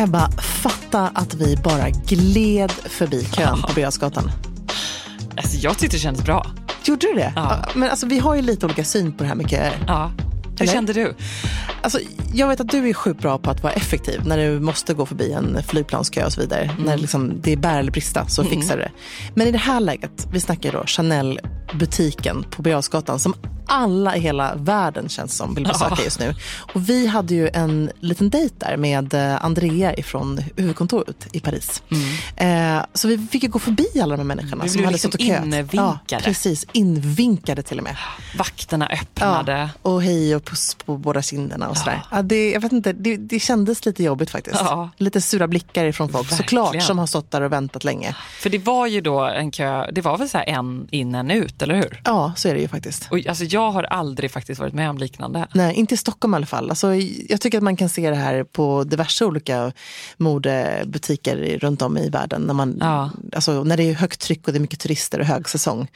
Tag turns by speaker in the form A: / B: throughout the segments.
A: Ebba, fatta att vi bara gled förbi kön på Birger
B: Alltså, jag tyckte det kändes bra.
A: Gjorde du det?
B: Ja.
A: Men alltså, vi har ju lite olika syn på det här med köer.
B: Ja. Hur
A: Eller?
B: kände du?
A: Alltså, jag vet att du är sjukt bra på att vara effektiv när du måste gå förbi en flygplanskö och så vidare. När liksom, det är bära eller brista så fixar du det. Men i det här läget, vi snackar då Chanel-butiken på Birger som alla i hela världen känns som vill besöka just nu. Och vi hade ju en liten dejt där med eh, Andrea ifrån huvudkontoret i Paris. Eh, så vi fick ju gå förbi alla de här människorna
B: Vi
A: som hade
B: liksom
A: suttit och köat.
B: invinkade.
A: Ja, precis, invinkade till och med.
B: Vakterna öppnade.
A: och hej och puss på båda kinderna och sådär. Ja, det, jag vet inte, det, det kändes lite jobbigt faktiskt.
B: Ja.
A: Lite sura blickar ifrån folk
B: Verkligen.
A: såklart som har stått där och väntat länge.
B: För det var ju då en kö, det var väl så här en in en ut, eller hur?
A: Ja, så är det ju faktiskt.
B: Och alltså, jag har aldrig faktiskt varit med om liknande.
A: Nej, inte i Stockholm i alla fall. Alltså, jag tycker att man kan se det här på diverse olika modebutiker runt om i världen. När, man,
B: Ja.
A: alltså, när det är högt tryck och det är mycket turister och högsäsong.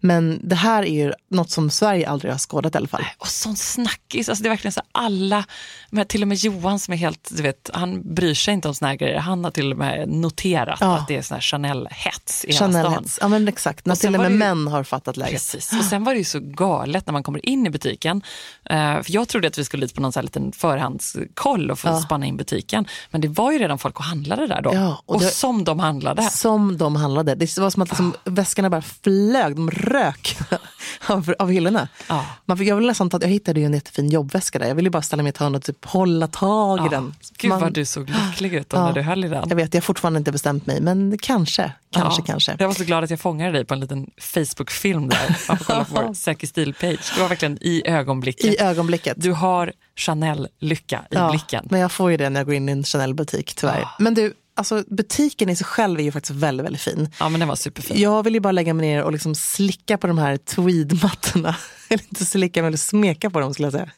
A: Men det här är ju något som Sverige aldrig har skådat i alla fall.
B: Och sån snackis, alltså det är verkligen så alla, men till och med Johan som är helt, du vet, han bryr sig inte om såna här grejer. Han har till och med noterat
A: Ja.
B: att det är sån här Chanel-hets i hela stan.
A: Ja men exakt, när till och med
B: ju-
A: män har fattat läget.
B: Precis. Och sen var det ju så galet när man kommer in i butiken. Eh, för jag trodde att vi skulle dit på någon så här liten förhandskoll och få
A: Ja.
B: spanna in butiken. Men det var ju redan folk och handlade där då.
A: Ja, och
B: och
A: det-
B: som de handlade.
A: Som de handlade. Det var som att liksom,
B: Ah.
A: väskorna bara flög, de rök av, av hyllorna.
B: Ja.
A: Man jag, vill nästan ta, jag hittade ju en jättefin jobbväska där. Jag ville bara ställa mig i ett hörn och typ hålla tag i den.
B: Gud
A: Man-
B: vad du såg lycklig ut
A: Ja.
B: när du höll i den.
A: Jag vet, jag har fortfarande inte bestämt mig, men kanske, kanske,
B: Ja.
A: kanske.
B: Jag var så glad att jag fångade dig på en liten Facebook-film där. Man får kolla på vår Säker stil-page. Var verkligen i ögonblicket.
A: I ögonblicket.
B: Du har Chanel-lycka i
A: ja,
B: blicken.
A: Men jag får ju det när jag går in i en Chanel-butik, tyvärr.
B: Ja.
A: Men du, alltså, butiken i sig själv är ju faktiskt väldigt, väldigt fin.
B: Ja, men den var superfin.
A: Jag vill ju bara lägga mig ner och liksom slicka på de här tweedmattorna. Eller inte slicka, men smeka på dem skulle jag säga.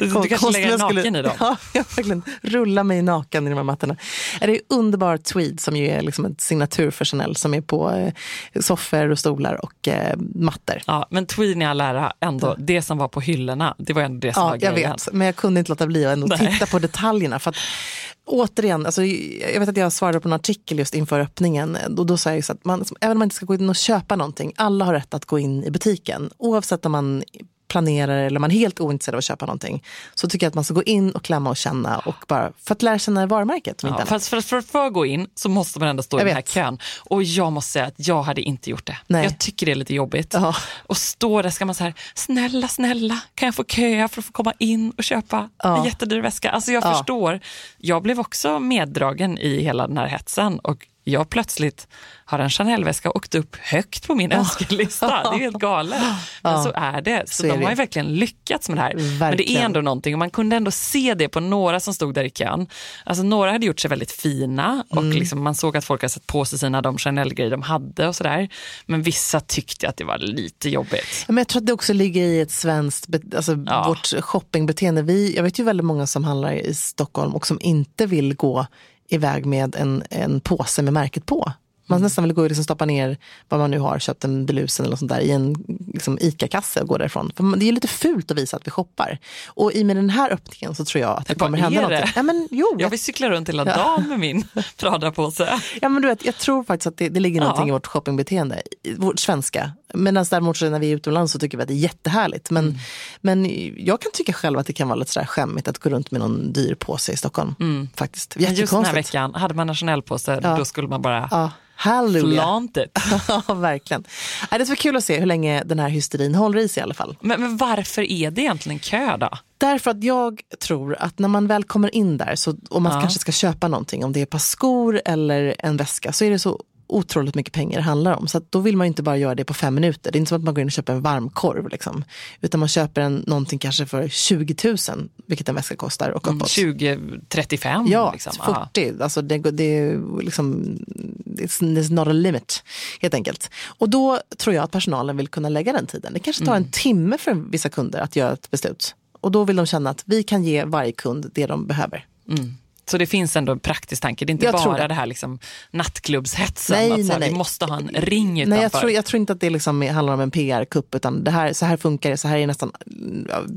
B: Du kanske lägger
A: jag
B: naken i dem?
A: Ja, jag verkligen rulla mig naken i de här mattorna. Det är underbar tweed som ju är liksom en signatur för Chanel som är på eh, soffor och stolar och eh, mattor.
B: Ja, men tweeden i all ära, ändå, det som var på hyllorna, det var ändå det som var
A: Ja, jag
B: grejen.
A: vet. Men jag kunde inte låta bli att ändå
B: Nej.
A: titta på detaljerna. För att återigen, alltså, jag vet att jag svarade på en artikel just inför öppningen. Och då sa jag att man, även om man inte ska gå in och köpa någonting, alla har rätt att gå in i butiken. Oavsett om man planerar eller man är helt ointresserad av att köpa någonting så tycker jag att man ska gå in och klämma och känna och bara för att lära känna varumärket.
B: Ja, fast för, för, att få gå in så måste man ändå stå jag i den här kön. Och jag måste säga att jag hade inte gjort det. Nej. Jag tycker det är lite jobbigt. Ja. Och stå där ska man säga snälla, snälla, kan jag få köa för att få komma in och köpa ja. en jättedyr väska? Alltså jag ja. förstår. Jag blev också meddragen i hela den här hetsen och jag plötsligt har en Chanel-väska åkt upp högt på min önskelista. Det är helt galet. Men ja. så är det. Så, så de har ju verkligen lyckats med det här. Verkligen. Men det är ändå någonting och man kunde ändå se det på några som stod där i kön. Alltså några hade gjort sig väldigt fina och mm. liksom man såg att folk hade satt på sig sina de Chanel-grejer de hade och sådär. Men vissa tyckte att det var lite jobbigt.
A: Men jag tror att det också ligger i ett svenskt, alltså ja. vårt shoppingbeteende. Vi, jag vet ju väldigt många som handlar i Stockholm och som inte vill gå iväg med en, en påse med märket på. Man mm. nästan vill gå och liksom stoppa ner vad man nu har, köpt en belusen eller sånt där i en liksom, ICA-kasse och gå därifrån. För det är lite fult att visa att vi shoppar. Och i med den här öppningen så tror jag att det jag kommer hända något. Ja, men, jo,
B: jag vill cykla runt hela dagen med min Prada-påse.
A: Ja, men du vet, jag tror faktiskt att det, det ligger någonting ja. i vårt shoppingbeteende, vårt svenska. Medan däremot när vi är utomlands så tycker vi att det är jättehärligt. Men, mm. men jag kan tycka själv att det kan vara lite sådär skämmigt att gå runt med någon dyr påse i Stockholm. Mm. Faktiskt.
B: Just den här veckan, hade man en Chanel-påse ja. då skulle man bara ja.
A: Halleluja.
B: Flantet.
A: ja, verkligen. Det ska bli kul att se hur länge den här hysterin håller i sig i alla fall.
B: Men, men varför är det egentligen kö då?
A: Därför att jag tror att när man väl kommer in där så, och man ja. kanske ska köpa någonting, om det är ett par skor eller en väska, så är det så otroligt mycket pengar det handlar om. Så då vill man inte bara göra det på fem minuter. Det är inte som att man går in och köper en varmkorv. Liksom. Utan man köper en, någonting kanske för 20 000, vilket en väska kostar. Och uppåt.
B: 20, 35?
A: Ja, liksom. 40. Alltså det, det, är liksom, it's not a limit, helt enkelt. Och då tror jag att personalen vill kunna lägga den tiden. Det kanske tar mm. en timme för vissa kunder att göra ett beslut. Och då vill de känna att vi kan ge varje kund det de behöver.
B: Mm. Så det finns ändå en praktisk tanke. Det är inte jag bara det. det. här liksom nattklubbshetsen. Nej, att så här, nej, Vi måste ha en ring utanför.
A: Nej, jag tror, jag tror inte att det liksom handlar om en PR-kupp. Utan det här, så här funkar det. Så här är nästan,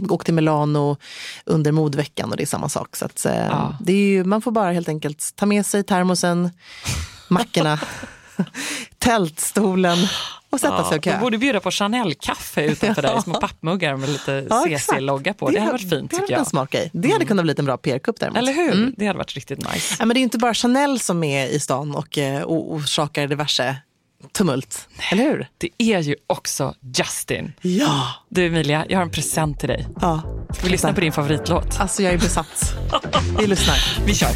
A: åk till Milano under modveckan och det är samma sak. Så att, eh, ja. det är ju, man får bara helt enkelt ta med sig termosen, mackorna, tältstolen och sätta ja, sig och köa.
B: De borde bjuda på Chanel-kaffe utanför ja. där, små pappmuggar med lite ja, CC-logga på. Det, det hade varit fint tycker jag.
A: Smart grej. Det hade mm. kunnat bli en bra PR-kupp däremot.
B: Eller hur? Mm. Det hade varit riktigt nice.
A: Ja, men det är inte bara Chanel som är i stan och, eh, och orsakar diverse tumult. Nej, eller hur?
B: Det är ju också Justin.
A: Ja!
B: Du Emilia, jag har en present till dig.
A: Ja.
B: Ska vi lyssna på din favoritlåt?
A: Alltså jag är besatt. vi lyssnar.
B: Vi kör.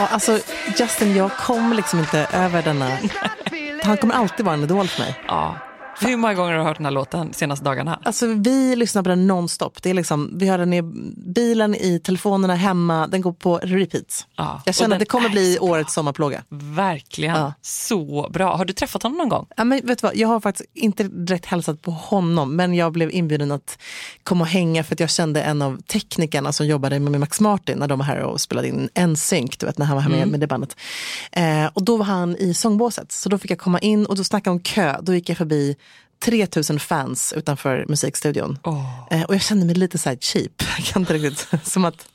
A: Ja, alltså Justin, jag kommer liksom inte över denna... Han kommer alltid vara en idol för mig.
B: Ja. Hur många gånger har du hört den här låten de senaste dagarna?
A: Alltså, vi lyssnar på den nonstop. Det är liksom, vi har den i bilen, i telefonerna, hemma. Den går på repeat. Ja, jag känner att det kommer bli årets sommarplåga.
B: Verkligen. Ja. Så bra. Har du träffat honom någon gång?
A: Ja, men vet du vad? Jag har faktiskt inte direkt hälsat på honom men jag blev inbjuden att komma och hänga för att jag kände en av teknikerna som jobbade med Max Martin när de var här och spelade in NSYNC, du vet när han var här med, mm. med det bandet. Eh, och då var han i sångbåset så då fick jag komma in och då snackade om kö. Då gick jag förbi 3000 fans utanför musikstudion. Oh. Och jag kände mig lite så här cheap. Jag kan inte riktigt, som att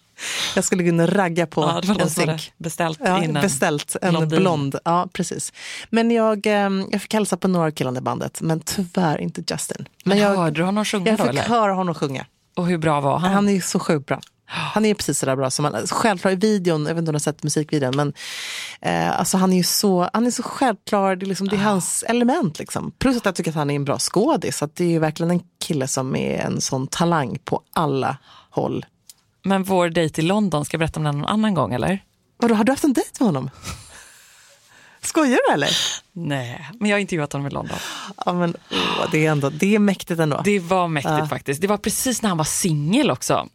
A: jag skulle kunna ragga på
B: ja, det var en synk.
A: Beställt ja, innan. Beställt en blondin. blond. Ja, precis. Men jag, eh, jag fick hälsa på några killar i bandet, men tyvär inte Justin. Men
B: jag, hörde du honom sjunga
A: jag
B: då?
A: Fick höra honom sjunga.
B: Och hur bra var han?
A: Han är så sjukt bra. Han är precis sådär bra som han Självklar i videon, jag vet inte om du har sett musikvideon, men eh, alltså han är ju så, han är så självklar, det är, liksom, det är hans element. Liksom. Plus att jag tycker att han är en bra skådis, så det är ju verkligen en kille som är en sån talang på alla håll.
B: Men vår dejt i London, ska jag berätta om den någon annan gång eller?
A: Vadå, har du haft en dejt med honom? Skojar du eller?
B: Nej, men jag har intervjuat honom i London.
A: Ja, men, åh, det, är ändå, det är mäktigt ändå.
B: Det var mäktigt faktiskt. Det var precis när han var singel också.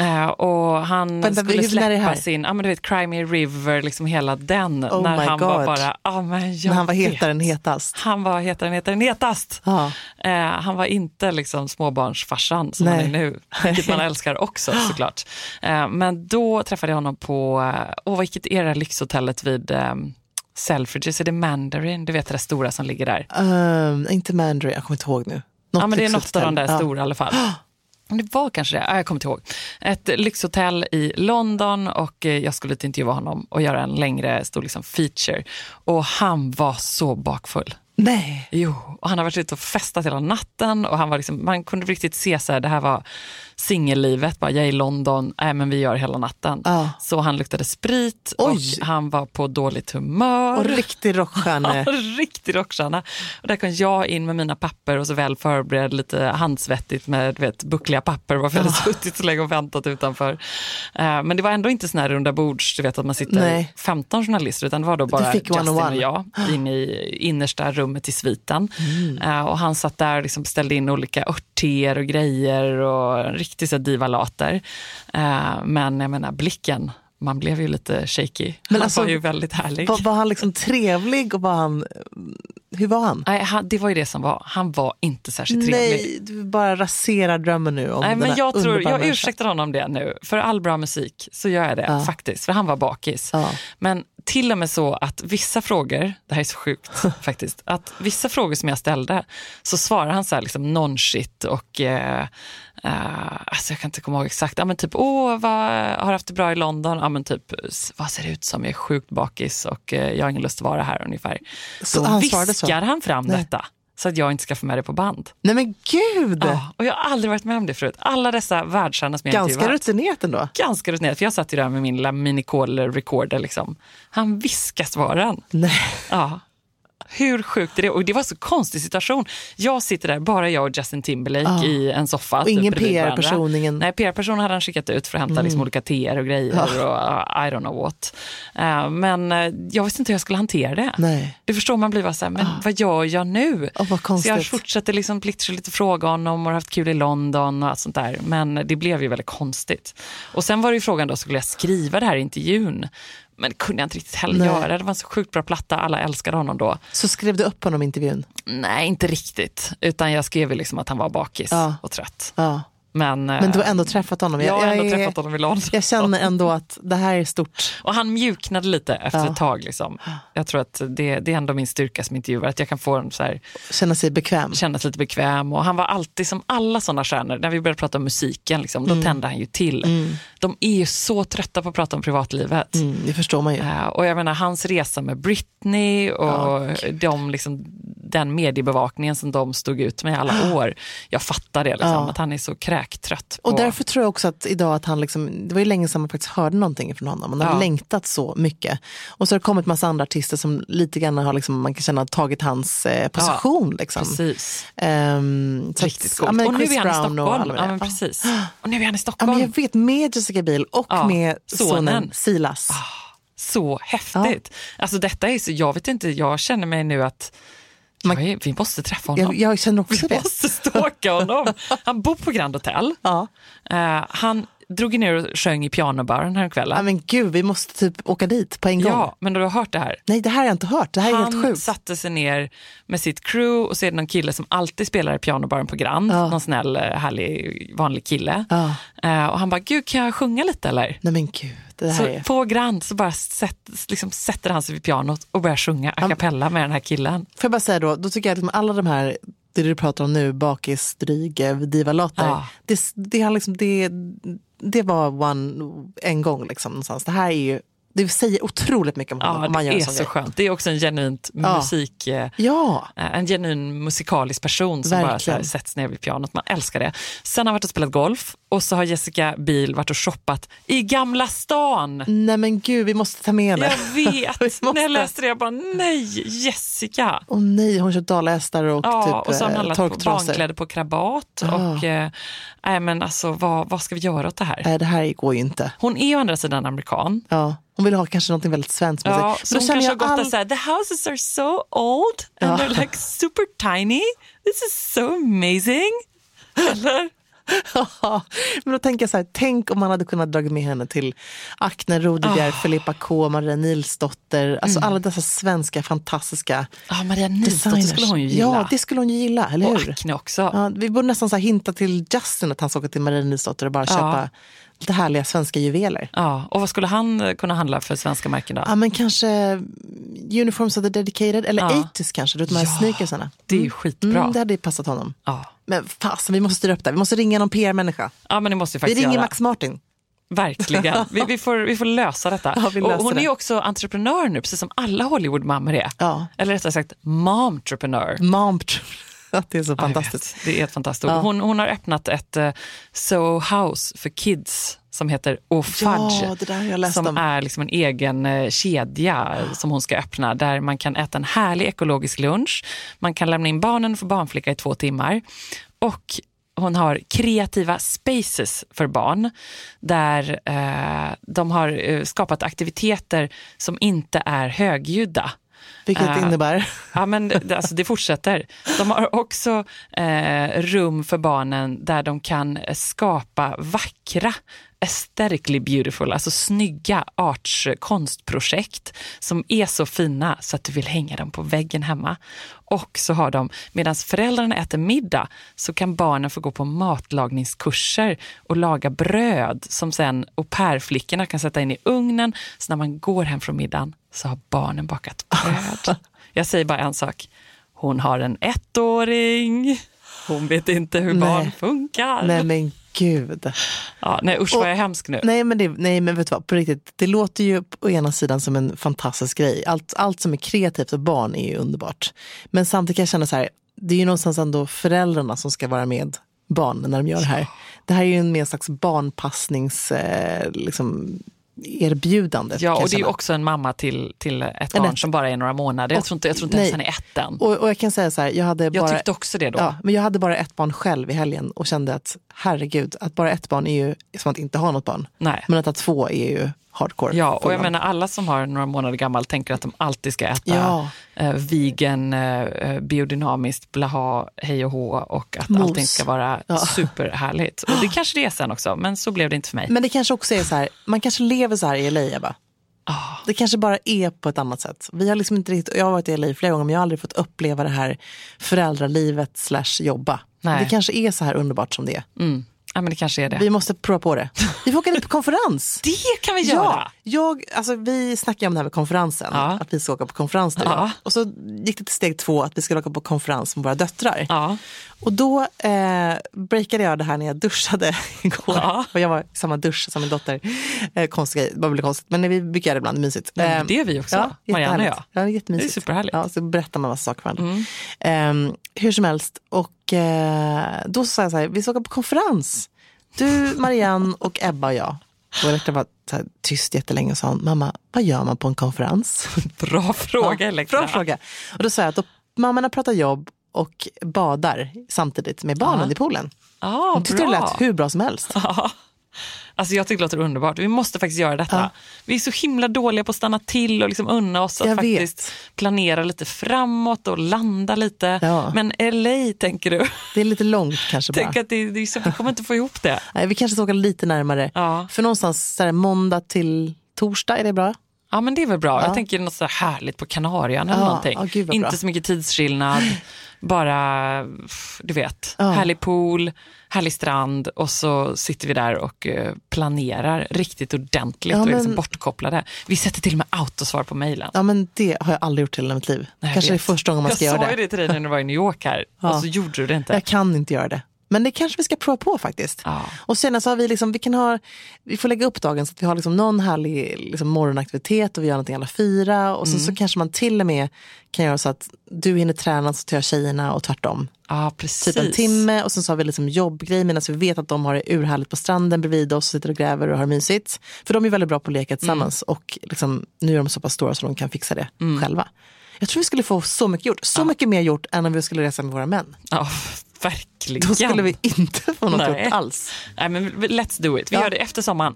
B: Eh, och han
A: Vänta,
B: skulle släppa sin, ja men du vet Cry Me a River, liksom hela den.
A: Oh
B: när han var
A: God.
B: bara, ja men jag
A: När han var hetare än hetast.
B: Han var hetare än hetare än hetast.
A: Ja.
B: Eh, han var inte liksom småbarnsfarsan som
A: Nej.
B: han är nu, vilket man älskar också såklart. Eh, men då träffade jag honom på, eh, åh vilket är det här lyxhotellet vid eh, Selfridges, är det Mandarin? Du vet det där stora som ligger där.
A: Ehm, inte Mandarin, jag kommer inte ihåg nu. Något
B: ja men det är något av de där
A: Ja.
B: stora i alla fall. Det var kanske det, Ja, jag kommer inte ihåg. Ett lyxhotell i London och eh, jag skulle intervjua honom och göra en längre stor liksom, feature. Och han var så bakfull.
A: Nej.
B: Jo, och han har varit ute och festat hela natten och han var liksom, man kunde riktigt se så här, det här var singellivet, bara jag är i London, nej men vi gör hela natten.
A: Ja.
B: Så han luktade sprit
A: Oj.
B: och han var på dåligt humör.
A: Och riktig rockstjärne.
B: Ja, riktig rockstjärna. Och där kom jag in med mina papper och så väl förberedd, lite handsvettigt med vet, buckliga papper varför jag hade suttit så länge och väntat utanför. Eh, men det var ändå inte sån här runda bords, du vet att man sitter
A: Nej.
B: 15 journalister, utan det var då bara Justin
A: one-on-one.
B: och jag in i innersta rummet i sviten.
A: Mm.
B: Eh, och han satt där och liksom beställde in olika örtteer och grejer och riktig så divalater. Eh, men jag menar blicken, man blev ju lite shaky.
A: Men
B: han
A: alltså,
B: var ju väldigt härlig.
A: Var, var han liksom trevlig och var han... Hur var han?
B: Nej, han, det var ju det som var. Han var inte särskilt trevlig.
A: Nej, du bara raserar drömmen nu om
B: Nej, men jag, tror, jag ursäktar honom det nu. För all bra musik så gör jag det
A: Ja.
B: faktiskt. För han var bakis.
A: Ja.
B: Men till och med så att vissa frågor, det här är så sjukt faktiskt, att vissa frågor som jag ställde så svarar han så här liksom non-shit och eh, eh, alltså jag kan inte komma ihåg exakt, ja men typ åh, vad, har haft det bra i London, ja men typ vad ser det ut som, jag är sjukt bakis och eh, jag har ingen lust att vara här ungefär.
A: Så
B: Då
A: han
B: viskar han fram
A: Nej.
B: detta så att jag inte ska få med det på band.
A: Nej men gud!
B: Ja, och jag har aldrig varit med om det förut. Alla dessa världsstjärnor som jag
A: Ganska rutinerat ändå.
B: Ganska rutinerat, för jag satt ju där med min lilla minicall recorder. Liksom. Han viskar svaren.
A: Nej.
B: Ja. Hur sjukt är det? Och det var så konstig situation. Jag sitter där, bara jag och Justin Timberlake
A: Ja.
B: i en soffa.
A: Och ingen
B: bredvid varandra.
A: PR-person, ingen-
B: Nej, PR-person hade han skickat ut för att hämta liksom, olika teer och grejer och uh, I don't know what. Uh, men uh, jag visste inte hur jag skulle hantera det.
A: Nej.
B: Du förstår, man blir bara så här, men vad gör jag nu?
A: Åh, vad
B: så jag
A: konstigt.
B: fortsatte liksom lite fråga honom och haft kul i London och allt sånt där. Men det blev ju väldigt konstigt. Och sen var det ju frågan då, skulle jag skriva det här i intervjun? Men det kunde jag inte riktigt heller
A: Nej.
B: göra. Det var en så sjukt bra platta, alla älskade honom då.
A: Så skrev du upp honom i intervjun?
B: Nej, inte riktigt. Utan jag skrev liksom att han var bakis
A: Ja.
B: och trött.
A: Ja.
B: Men,
A: Men du har ändå träffat honom?
B: jag, har ändå
A: är-
B: träffat honom i London.
A: Jag känner ändå att det här är stort.
B: Och han mjuknade lite efter
A: Ja.
B: ett tag. Liksom. Jag tror att det, det är ändå min styrka som intervjuare, att jag kan få en så här,
A: Känna sig bekväm.
B: kännas lite bekväm. Och han var alltid som alla sådana stjärnor, när vi började prata om musiken, liksom,
A: Mm.
B: då tände han ju till. De är ju så trötta på att prata om privatlivet.
A: Mm, det förstår man ju.
B: Eh, och jag menar hans resa med Britney och de, liksom, den mediebevakningen som de stod ut med i alla år. Jag fattar det, liksom,
A: Ja.
B: att han är så kräktrött.
A: Och
B: på-
A: därför tror jag också att idag att han liksom, det var ju länge sedan man faktiskt hörde någonting från honom. Man har
B: Ja.
A: längtat så mycket. Och så har det kommit massa andra artister som lite grann har liksom, man kan känna tagit hans eh, position. liksom.
B: Precis.
A: Så
B: Riktigt
A: att-
B: coolt.
A: ja, men
B: och nu
A: Chris
B: är han i
A: Brown och
B: Stockholm.
A: alla
B: Ja, men
A: Ja.
B: precis. Och nu är han i
A: Ja,
B: Stockholm.
A: men jag vet, med Jessica Biel och
B: Ja,
A: med
B: sonen.
A: sonen, Silas.
B: Så häftigt. Alltså detta är så, jag vet inte, jag känner mig nu att
A: Man-
B: vi måste träffa honom.
A: Jag, jag känner också
B: vi
A: det.
B: måste stalka honom. Han bor på Grand Hotel.
A: Ja.
B: Eh, han drog ner och sjöng i pianobaren
A: ja,
B: häromkvällen.
A: men gud, vi måste typ åka dit på en gång.
B: Ja, men du har hört det här?
A: Nej, det här har jag inte hört. Det här är
B: han
A: helt sjukt.
B: satte sig ner med sitt crew och så är det någon kille som alltid spelar i pianobaren på Grand.
A: Ja.
B: Någon snäll, eh, härlig, vanlig kille.
A: Ja.
B: Eh, och han bara, gud kan jag sjunga lite eller?
A: Nej men gud, det här
B: Så
A: är...
B: på Grand så bara sätt, liksom sätter han sig vid pianot och börjar sjunga a cappella med den här killen.
A: Får jag bara säga då, då tycker jag att liksom alla de här, det du pratar om nu, bakis, dryge, divalotter,
B: Ja.
A: det, det, liksom, det, det var one, en gång liksom någonstans. Det här är ju, det säger otroligt mycket om honom.
B: Ja,
A: om man
B: det
A: gör en
B: är så
A: grej.
B: skönt. Det är också en genuint
A: Ja.
B: musik... eh,
A: Ja,
B: En genuin musikalisk person som bara
A: Verkligen.
B: sätts ner vid pianot. Man älskar det. Sen har han varit och spelat golf och så har Jessica Biel varit och shoppat i Gamla stan.
A: nej men gud, vi måste ta med det.
B: Jag vet. När jag läste det jag bara, nej Jessica.
A: Åh nej, hon köpt dalahästar och
B: Ja,
A: typ
B: och så har han
A: eh,
B: handlat på barnkläder på Krabat.
A: Ja.
B: Och, eh, nej, men alltså, vad, vad ska vi göra åt det här?
A: Nej, det här går ju inte.
B: Hon är å andra sidan amerikan.
A: Ja. Hon vill ha kanske något väldigt svenskt med
B: Ja,
A: sig.
B: så
A: Men
B: hon kanske har gått och sagt, the houses are so old and
A: Ja.
B: they're like super tiny. This is so amazing. Eller?
A: Ja, men då tänker jag så här, tänk om man hade kunnat dra med henne till Acne Rodebjer,
B: Ah.
A: Filippa K, Maria Nilsdotter, alltså
B: Mm.
A: alla dessa svenska fantastiska
B: Ja, Maria Nilsdotter skulle hon ju gilla.
A: Ja, det skulle hon ju gilla, eller
B: och
A: hur?
B: Acne också.
A: Ja, vi borde nästan så hinta till Justin att han ska åka till Maria Nilsdotter och bara köpa lite härliga svenska juveler.
B: Ja, och vad skulle han eh, kunna handla för svenska märken då?
A: Ja, men kanske Uniforms of the Dedicated, eller
B: Ja.
A: 80s kanske, du vet de här
B: Ja,
A: sneakersarna.
B: det är ju skitbra.
A: Mm, det hade ju passat honom.
B: Ja.
A: Men fasen, vi måste styra upp det. Vi måste ringa någon PR-människa.
B: ja, men det måste vi
A: Vi
B: faktiskt
A: ringer
B: göra.
A: Max Martin.
B: Verkligen. Vi, vi, får, vi får lösa detta.
A: Ja, vi löser
B: och hon
A: det.
B: är också entreprenör nu, precis som alla Hollywoodmammor är.
A: Ja.
B: Eller rättare sagt, momtreprenör.
A: Mom. Att det är så
B: Ja,
A: fantastiskt.
B: Det är ett fantastiskt.
A: Ja.
B: Hon, hon har öppnat ett uh, Soho House för kids som heter Au Fudge.
A: Ja,
B: som
A: om.
B: är liksom en egen eh, kedja som hon ska öppna där man kan äta en härlig ekologisk lunch. Man kan lämna in barnen få barnflicka i två timmar. Och hon har kreativa spaces för barn där eh, de har eh, skapat aktiviteter som inte är högljudda.
A: Vilket
B: Eh,
A: innebär?
B: Ja, men det, alltså det fortsätter. De har också eh, rum för barnen där de kan skapa vackra, aesthetically beautiful, alltså snygga arts konstprojekt som är så fina så att du vill hänga dem på väggen hemma. Och så har de, medan föräldrarna äter middag, så kan barnen få gå på matlagningskurser och laga bröd som sen au pair-flickorna kan sätta in i ugnen. Så när man går hem från middagen så har barnen bakat bröd. Jag säger bara en sak. Hon har en ettåring. Hon vet inte hur
A: Nej.
B: barn funkar.
A: Nej men gud.
B: Ja, nej usch
A: Och-
B: vad jag är hemsk nu.
A: Nej men, det, nej men vet du vad, på riktigt, det låter ju å ena sidan som en fantastisk grej. Allt, allt som är kreativt för barn är ju underbart. Men samtidigt kan jag känna så här, det är ju någonstans ändå föräldrarna som ska vara med barnen när de gör det här. Det här är ju en mer slags barnpassnings eh, liksom, erbjudande.
B: Ja,
A: jag
B: och det är ju också en mamma till, till ett barn
A: ett-
B: som bara är några månader. Jag
A: Och-
B: tror inte, jag tror inte
A: nej.
B: ens han är ett än.
A: och, och jag kan säga så här, jag hade
B: Jag
A: bara...
B: tyckte också det då.
A: Ja, men jag hade bara ett barn själv i helgen och kände att herregud, att bara ett barn är ju som att inte ha något barn.
B: Nej.
A: Men att ha två är ju hardcore.
B: Ja, och jag menar alla som har några månader gammal tänker att de alltid ska äta
A: Ja.
B: eh, vegan, eh, biodynamiskt, blaha, hej och hå och att
A: Mos.
B: allting ska vara
A: Ja.
B: superhärligt. Och det kanske det är sen också, men så blev det inte för mig.
A: Men det kanske också är så här, man kanske lever så här i LA, Ebba.
B: Ah.
A: Det kanske bara är på ett annat sätt. Vi har liksom inte riktigt, jag har varit i LA flera gånger men jag har aldrig fått uppleva det här föräldralivet slash jobba.
B: Nej.
A: Det kanske är så här underbart som det är.
B: Mm. Ja, men det kanske är det.
A: Vi måste prova på det. Vi får åka dit på konferens.
B: Det kan vi göra!
A: Ja, jag, alltså vi snackade om det här med konferensen,
B: Ja.
A: att vi ska åka på konferens.
B: Ja.
A: Och så gick det till steg två att vi ska åka på konferens med våra döttrar.
B: Ja.
A: Och då eh, breakade jag det här när jag duschade igår.
B: Ja.
A: Och jag var i samma dusch som min dotter. Eh, konstig grej, konstigt. Men vi brukar göra det ibland, mysigt. Eh,
B: det är vi också, Marianne och jag.
A: Ja, jättemysigt.
B: Det är superhärligt. Mm.
A: Ja, så berättar man massa saker för varandra. Eh, hur som helst, och eh, då sa jag så här, vi ska åka på konferens. Du, Marianne och Ebba och jag. Och Elektra var så här, tyst jättelänge och sa, mamma, vad gör man på en konferens?
B: Bra fråga,
A: Ja,
B: Elektra.
A: Bra fråga. Och då sa jag att då, mammorna pratar jobb och badar samtidigt med barnen
B: Ja.
A: i poolen.
B: Ja,
A: Hon tyckte
B: bra.
A: det lät hur bra som helst.
B: Ja. Alltså jag tycker det låter underbart. Vi måste faktiskt göra detta.
A: Ja.
B: Vi är så himla dåliga på att stanna till och liksom unna oss att
A: Jag
B: faktiskt planera lite framåt och landa lite.
A: Ja.
B: Men LA, tänker du?
A: Det är lite långt kanske bara.
B: Tänk att det, det är så, vi kommer inte få ihop det.
A: Nej, vi kanske ska åka lite närmare.
B: Ja.
A: För någonstans så här, måndag till torsdag, är det bra?
B: Ja men det är väl bra.
A: Ja.
B: Jag tänker något så här härligt på Kanarien eller
A: Ja,
B: någonting.
A: ja, gud
B: inte så mycket tidsskillnad. Bara, du vet,
A: Ja.
B: härlig pool, härlig strand och så sitter vi där och eh, planerar riktigt ordentligt
A: Ja,
B: och är
A: men-
B: liksom bortkopplade. Vi sätter till och med autosvar på mejlen.
A: Ja, men det har jag aldrig gjort i hela mitt liv.
B: Nej, jag
A: kanske det är första gången man ska
B: jag
A: göra
B: sa ju
A: det.
B: det till dig när du var i New York här och så gjorde du det inte.
A: Jag kan inte göra det. Men det kanske vi ska prova på faktiskt.
B: Ja.
A: Och sen så har vi liksom, vi kan ha, vi får lägga upp dagen så att vi har liksom någon härlig liksom morgonaktivitet och vi gör någonting alla fyra. Och sen
B: Mm.
A: så kanske man till och med kan göra så att du hinner träna så tar jag tjejerna och tvärtom.
B: Ja, precis.
A: Typ en timme och sen så har vi liksom jobbgrej medan vi vet att de har det urhärligt på stranden bredvid oss, sitter och gräver och har mysigt. För de är väldigt bra på att leka tillsammans
B: Mm.
A: och liksom, nu är de så pass stora så de kan fixa det själva. Jag tror vi skulle få så mycket gjort, så mycket mer gjort än om vi skulle resa med våra män.
B: Ja, verkligen.
A: Då skulle vi inte få något
B: Nej.
A: gjort alls.
B: Nej, men let's do it. Vi
A: Ja.
B: gör det efter sommaren.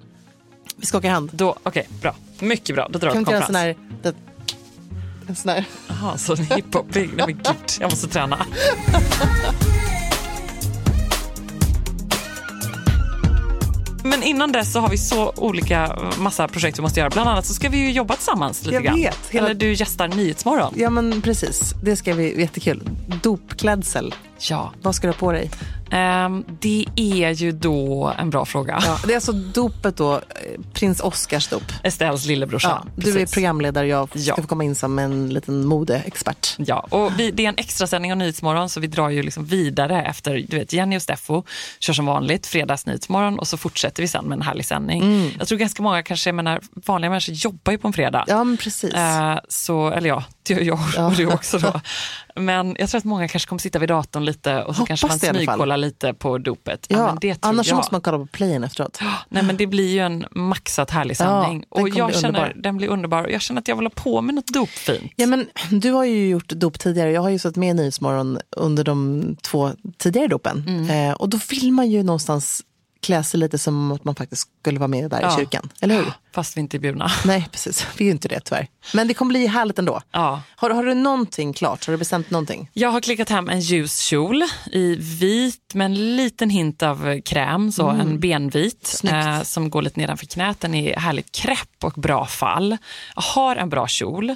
A: Vi skakar hand.
B: Då, Okej, bra. Mycket bra. Då drar
A: Kan
B: vi
A: vi inte göra en
B: konferens.
A: sån här... Sån.
B: Jaha, så hiphopig. Nej men gud, jag måste träna. Men innan dess så har vi så olika massa projekt vi måste göra. Bland annat så ska vi ju jobba tillsammans lite grann.
A: vet. Hela-
B: Eller du gästar Nyhetsmorgon.
A: Ja men precis, det ska bli jättekul. Dopklädsel,
B: Ja.
A: vad ska du ha på dig?
B: Ehm, det är ju då en bra fråga.
A: Ja, det är alltså dopet då, eh, prins Oscars dop.
B: Estelles lillebrorsa.
A: Ja, du är programledare, jag ska
B: Ja.
A: få komma in som en liten modeexpert.
B: Ja, och vi, det är en extra sändning av Nyhetsmorgon så vi drar ju liksom vidare efter du vet, Jenny och Steffo kör som vanligt fredags Nyhetsmorgon och så fortsätter vi sen med en härlig sändning. Jag tror ganska många kanske, jag menar, vanliga människor jobbar ju på en fredag.
A: Ja precis.
B: Eh, så, eller ja, det gör jag
A: Ja.
B: och du också då. Men jag tror att många kanske kommer sitta vid datorn lite och så
A: Hoppas
B: kanske man smygkollar lite på dopet.
A: ja,
B: tror
A: annars
B: jag.
A: måste man kolla på playen efteråt.
B: Nej men det blir ju en maxat härlig
A: Ja,
B: sändning.
A: den
B: och jag känner,
A: underbar.
B: den blir underbar. Och jag känner att jag vill ha på mig något dopfint.
A: Ja, men, du har ju gjort dop tidigare. Jag har ju suttit med i Nyhetsmorgon under de två tidigare dopen.
B: Mm.
A: Eh, och då vill man ju någonstans klä sig lite som att man faktiskt skulle vara med där
B: Ja.
A: i kyrkan. Eller hur?
B: Fast vi inte är bjudna.
A: Nej, precis. Vi är ju inte det tyvärr. Men det kommer bli härligt ändå.
B: Ja.
A: Har, har du någonting klart? Har du bestämt någonting?
B: Jag har klickat hem en ljus kjol i vit med en liten hint av kräm, så en benvit eh, som går lite nedanför knät. Den är härligt krepp och bra fall. Jag har en bra kjol.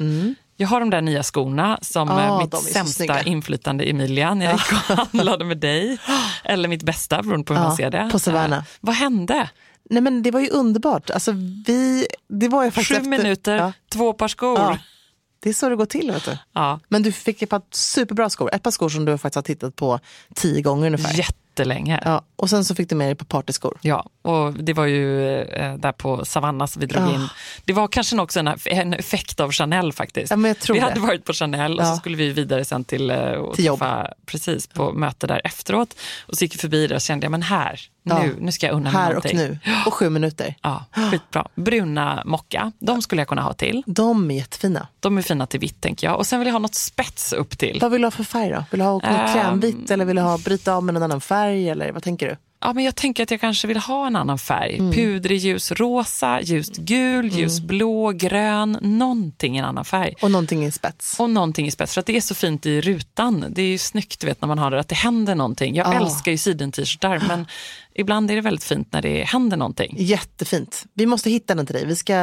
B: Jag har de där nya skorna som
A: Ah,
B: eh, mitt
A: är så
B: sämsta inflytande Emilia när jag gick och handlade med dig. Eller mitt bästa beroende på hur
A: Ja,
B: man ser det.
A: på Savannah.
B: Eh, vad hände?
A: Nej men det var ju underbart. Alltså vi, det var ju faktiskt
B: Sju
A: efter,
B: minuter,
A: Ja,
B: två par skor.
A: ja.
B: Ja.
A: Det är så det går till vet du. Men du fick ett par superbra skor. Ett par skor som du faktiskt har tittat på tio gånger ungefär.
B: Jättelänge. Ja.
A: Ja, och sen så fick du med dig på partyskor.
B: Och det var ju eh, där på Savanna som vi drog
A: Ja.
B: in. Det var kanske också en, en effekt av Chanel faktiskt.
A: Ja,
B: vi
A: det.
B: hade varit på Chanel och
A: Ja.
B: så skulle vi vidare sen till, eh, och
A: Till jobb.
B: träffa, precis, på möte där efteråt. Och så gick vi förbi där och kände jag, men här,
A: Ja.
B: nu, nu ska jag unna mig
A: Här och
B: någonting.
A: nu. Och sju minuter.
B: Ja, skitbra. Bruna mocka, de skulle jag kunna ha till.
A: De är jättefina.
B: De är fina till vitt tänker jag. Och sen vill jag ha något spets upp till.
A: Vad vill du ha för färg då? Vill du ha
B: Ehm.
A: krämvitt eller vill du ha bryta av med en annan färg? Eller vad tänker du?
B: Ja, men jag tänker att jag kanske vill ha en annan färg.
A: Mm.
B: Pudrig ljus rosa, ljust gul, ljus blå, grön, någonting i en annan färg.
A: Och någonting i spets.
B: Och någonting i spets, för att det är så fint i rutan. Det är ju snyggt vet, när man har det, att det händer någonting. Jag
A: Ja.
B: älskar ju siden-t-shirtar, men ibland är det väldigt fint när det händer någonting.
A: Jättefint. Vi måste hitta den till dig. Vi ska,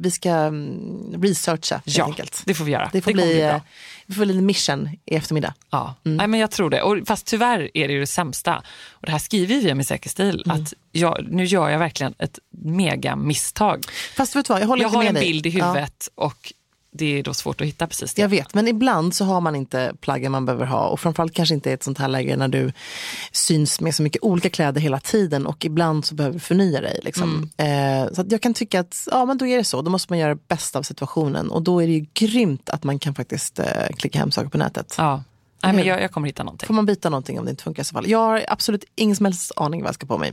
A: vi ska mm, researcha helt
B: Ja,
A: enkelt.
B: det får vi göra.
A: Det får
B: kommer
A: bli,
B: bli
A: eh,
B: bra.
A: vi får bli en mission i eftermiddag.
B: Ja, Nej, men jag tror det. Och, fast tyvärr är det ju det sämsta. Och det här skriver vi i Säker stil,
A: Mm.
B: att jag, nu gör jag verkligen ett mega misstag.
A: Fast vet du vad, jag håller
B: Jag
A: inte
B: har
A: med
B: en
A: dig.
B: bild i
A: Ja.
B: huvudet och det är då svårt att hitta precis det.
A: Jag vet, men ibland så har man inte plaggen man behöver ha och framförallt kanske inte i ett sånt här läge när du syns med så mycket olika kläder hela tiden och ibland så behöver du förnya dig. Liksom.
B: Mm.
A: Eh, så att jag kan tycka att ja, men då är det så, då måste man göra det bästa av situationen och då är det ju grymt att man kan faktiskt eh, klicka hem saker på nätet.
B: Ja. Nej, men jag, jag kommer hitta någonting.
A: Får man byta någonting om det inte funkar i så fall? Jag har absolut ingen som helst aning vad jag ska på mig.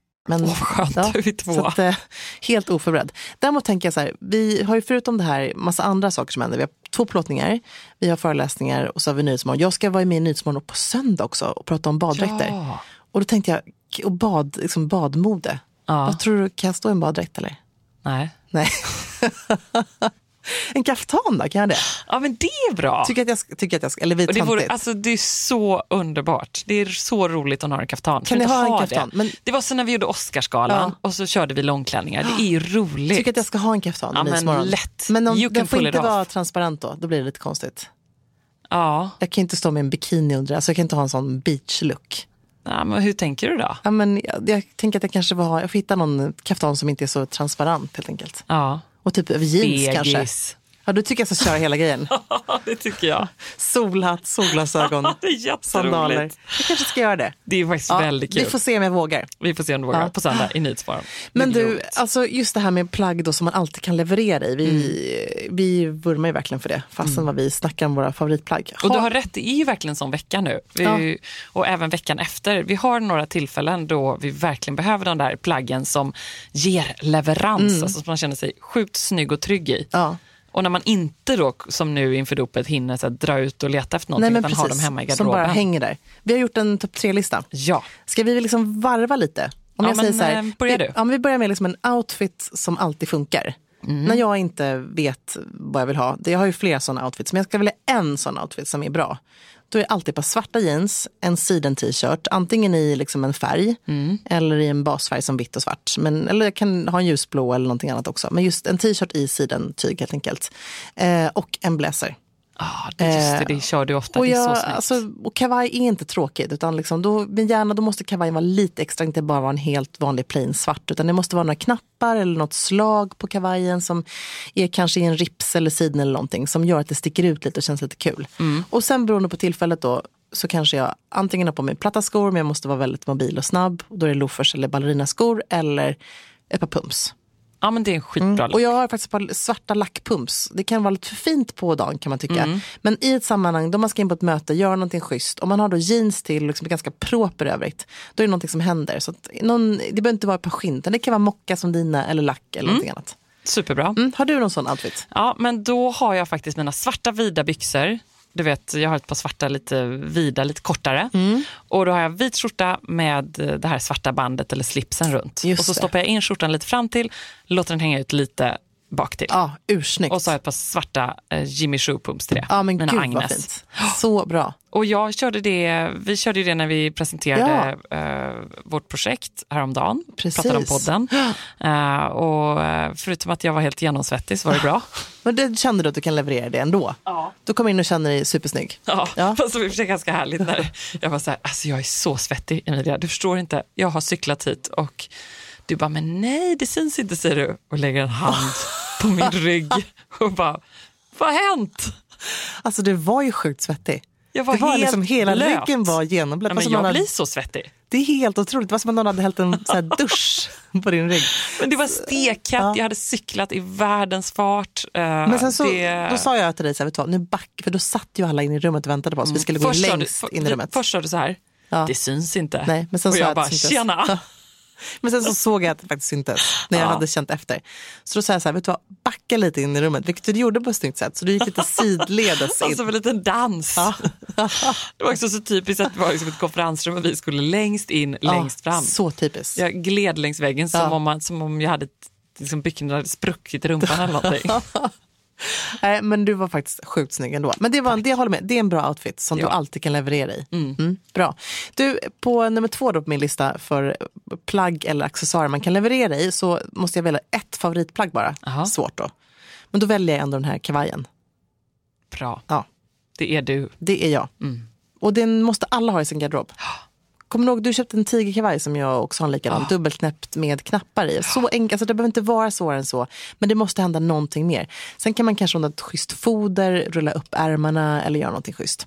A: Men,
B: Åh, skönt, är vi två.
A: Att, eh, helt oförberedd. Däremot tänker jag så här, vi har ju förutom det här massa andra saker som händer. Vi har två plåtningar, vi har föreläsningar och så har vi Nyhetsmorgon. Jag ska vara med i Nyhetsmorgon på söndag också och prata om baddräkter.
B: Ja.
A: Och då tänkte jag, och bad, liksom badmode.
B: Ja.
A: Vad tror du, kan jag stå i en baddräkt eller?
B: Nej.
A: Nej. en kaftan då, kan jag det?
B: Ja men det är bra.
A: Tycker att jag, tycker att jag eller
B: Och det, vore, alltså, det är så underbart. Det är så roligt att ha en kaftan.
A: Kan ni ha en kaftan?
B: Det?
A: Men-
B: det var så när vi gjorde Oscarsgalan och så körde vi långklänningar. Det är ju roligt.
A: tycker att jag ska ha en kaftan
B: Ja, men lätt.
A: Men om, den får inte vara transparent då, då blir det lite konstigt.
B: Ja.
A: Jag kan inte stå med en bikini under, alltså jag kan inte ha en sån beach look.
B: ja, men hur tänker du då?
A: Ja, men jag, jag tänker att jag kanske får, ha, jag får hitta någon kaftan som inte är så transparent helt enkelt.
B: Ja.
A: Och typ över jeans kanske. Ja, du tycker jag ska köra hela grejen.
B: det tycker jag.
A: Solhatt, solglasögon,
B: Det är jätteroligt.
A: sandaler. Jag kanske ska göra det.
B: Det är faktiskt
A: Ja,
B: väldigt kul.
A: vi får se om jag vågar.
B: Vi får se om du vågar
A: Ja.
B: på söndag i Nyhetsmorgon.
A: Men du,
B: roligt.
A: alltså just det här med plagg då som man alltid kan leverera i. Vi, vi vurmar ju verkligen för det, fastän vad vi snackar om våra favoritplagg.
B: Och du
A: Ha-
B: har rätt, det är ju verkligen sån vecka nu. Vi,
A: Ja.
B: Och även veckan efter. Vi har några tillfällen då vi verkligen behöver de där plaggen som ger leverans. Alltså som man känner sig sjukt snygg och trygg i.
A: Mm. Ja.
B: Och när man inte då, som nu inför dopet, hinner så dra ut och leta efter någonting, utan har dem hemma i
A: som bara
B: garderoben.
A: hänger där. Vi har gjort en topp tre-lista.
B: Ja,
A: Ska vi liksom varva lite? Om
B: Ja,
A: jag säger
B: men,
A: så här,
B: eh, börja
A: vi,
B: du.
A: Ja, men vi börjar med liksom en outfit som alltid funkar.
B: Mm.
A: När jag inte vet vad jag vill ha. Jag har ju flera sådana outfits, men jag ska välja en sån outfit som är bra. Då är det alltid på svarta jeans, en siden t-shirt, antingen i liksom en färg
B: Mm.
A: eller i en basfärg som vitt och svart. Men, eller jag kan ha en ljusblå eller någonting annat också. Men just en t-shirt i sidentyg helt enkelt. Eh, och en blazer
B: ah, det, just det, det kör du ofta.
A: Och, jag, alltså, och kavaj är inte tråkigt. Utan liksom då, men gärna då måste kavajen vara lite extra, inte bara vara en helt vanlig plain svart. Utan det måste vara några knappar eller något slag på kavajen som är kanske i en rips eller siden eller någonting. Som gör att det sticker ut lite och känns lite kul.
B: Mm.
A: Och sen beroende på tillfället då så kanske jag antingen har på mig platta skor men jag måste vara väldigt mobil och snabb. Då är det loafers eller ballerinaskor eller ett par pumps.
B: Ja, men det är en skitbra
A: Och jag har faktiskt ett par svarta lackpumps. Det kan vara lite för fint på dagen kan man tycka.
B: Mm.
A: Men i ett sammanhang, då man ska in på ett möte, göra någonting schysst. Om man har då jeans till, liksom ganska proper övrigt. Då är det någonting som händer. Så någon, det behöver inte vara ett par skinn, utan det kan vara mocka som dina eller lack eller någonting annat.
B: Superbra.
A: Mm. Har du någon sån outfit?
B: Ja, men då har jag faktiskt mina svarta vida byxor. Du vet, jag har ett par svarta lite vida, lite kortare.
A: Mm.
B: Och då har jag vit skjorta med det här svarta bandet eller slipsen runt.
A: Just
B: och så
A: det.
B: stoppar jag in skjortan lite fram till, låter den hänga ut lite bak till.
A: Ja, ursnyggt.
B: Och så har jag ett par svarta eh, Jimmy Choo pumps till det.
A: ja, men
B: Mina
A: gud
B: Agnes.
A: Så bra.
B: Och jag körde det, vi körde det när vi presenterade eh, vårt projekt häromdagen.
A: Precis.
B: Pratade om podden. Eh, och eh, förutom att jag var helt genomsvettig så var det bra.
A: Men det kände du att du kan leverera det ändå?
B: Ja.
A: Du kommer in och känner dig supersnygg.
B: Ja,
A: Ja.
B: fast det var ganska härligt när jag var så här, alltså jag är så svettig Emilia, du förstår inte, jag har cyklat hit och du bara, men nej det syns inte säger du och lägger en hand på min rygg och bara, vad har hänt?
A: Alltså du var ju sjukt svettig.
B: Jag var
A: det var
B: helt
A: liksom, hela
B: blöt.
A: ryggen var genomblöt.
B: Men
A: som
B: jag
A: hade-
B: blir så svettig.
A: Det är helt otroligt. Det var som att någon hade hällt en så dusch på din rygg.
B: Men det var stekhett,
A: Ja.
B: jag hade cyklat i världens fart. Eh,
A: Men sen så,
B: det...
A: då sa jag till dig, så här, vet du vad, nu back, för då satt ju alla in i rummet och väntade på oss. Vi skulle gå
B: Först du-
A: längst
B: för-
A: in i rummet.
B: Först sa du så här,
A: Ja.
B: det syns inte.
A: Nej, men sen
B: och
A: jag
B: jag bara, tjena.
A: Men sen så såg jag att det faktiskt syntes när jag
B: Ja.
A: hade känt efter. Så då sa jag så här, vet du vad, backa lite in i rummet, vilket du gjorde på ett snyggt sätt. Så du gick lite sidledes in.
B: Alltså en liten dans. det var också så typiskt att det var liksom ett konferensrum och vi skulle längst in, längst
A: Ja,
B: fram.
A: Så typiskt.
B: Jag gled längs väggen som,
A: Ja.
B: om, man, som om jag hade liksom hade spruckit i rumpan eller någonting.
A: Nej, men du var faktiskt sjukt snygg ändå. Men det, var, det, jag håller med, det är en bra outfit som
B: Ja.
A: du alltid kan leverera i. Mm, bra. Du, på nummer två då på min lista för plagg eller accessoarer man kan leverera i så måste jag välja ett favoritplagg bara.
B: Aha.
A: Svårt då. Men då väljer jag ändå den här kavajen.
B: Bra.
A: Ja,
B: Det är du.
A: det är jag. Och den måste alla ha i sin garderob. Kommer du ihåg, du köpte en tigerkavaj som jag också har en likadan, dubbelknäppt med knappar i. Så enkelt, alltså det behöver inte vara svårare än så, men det måste hända någonting mer. Sen kan man kanske ha ett schysst foder, rulla upp ärmarna eller göra någonting schysst.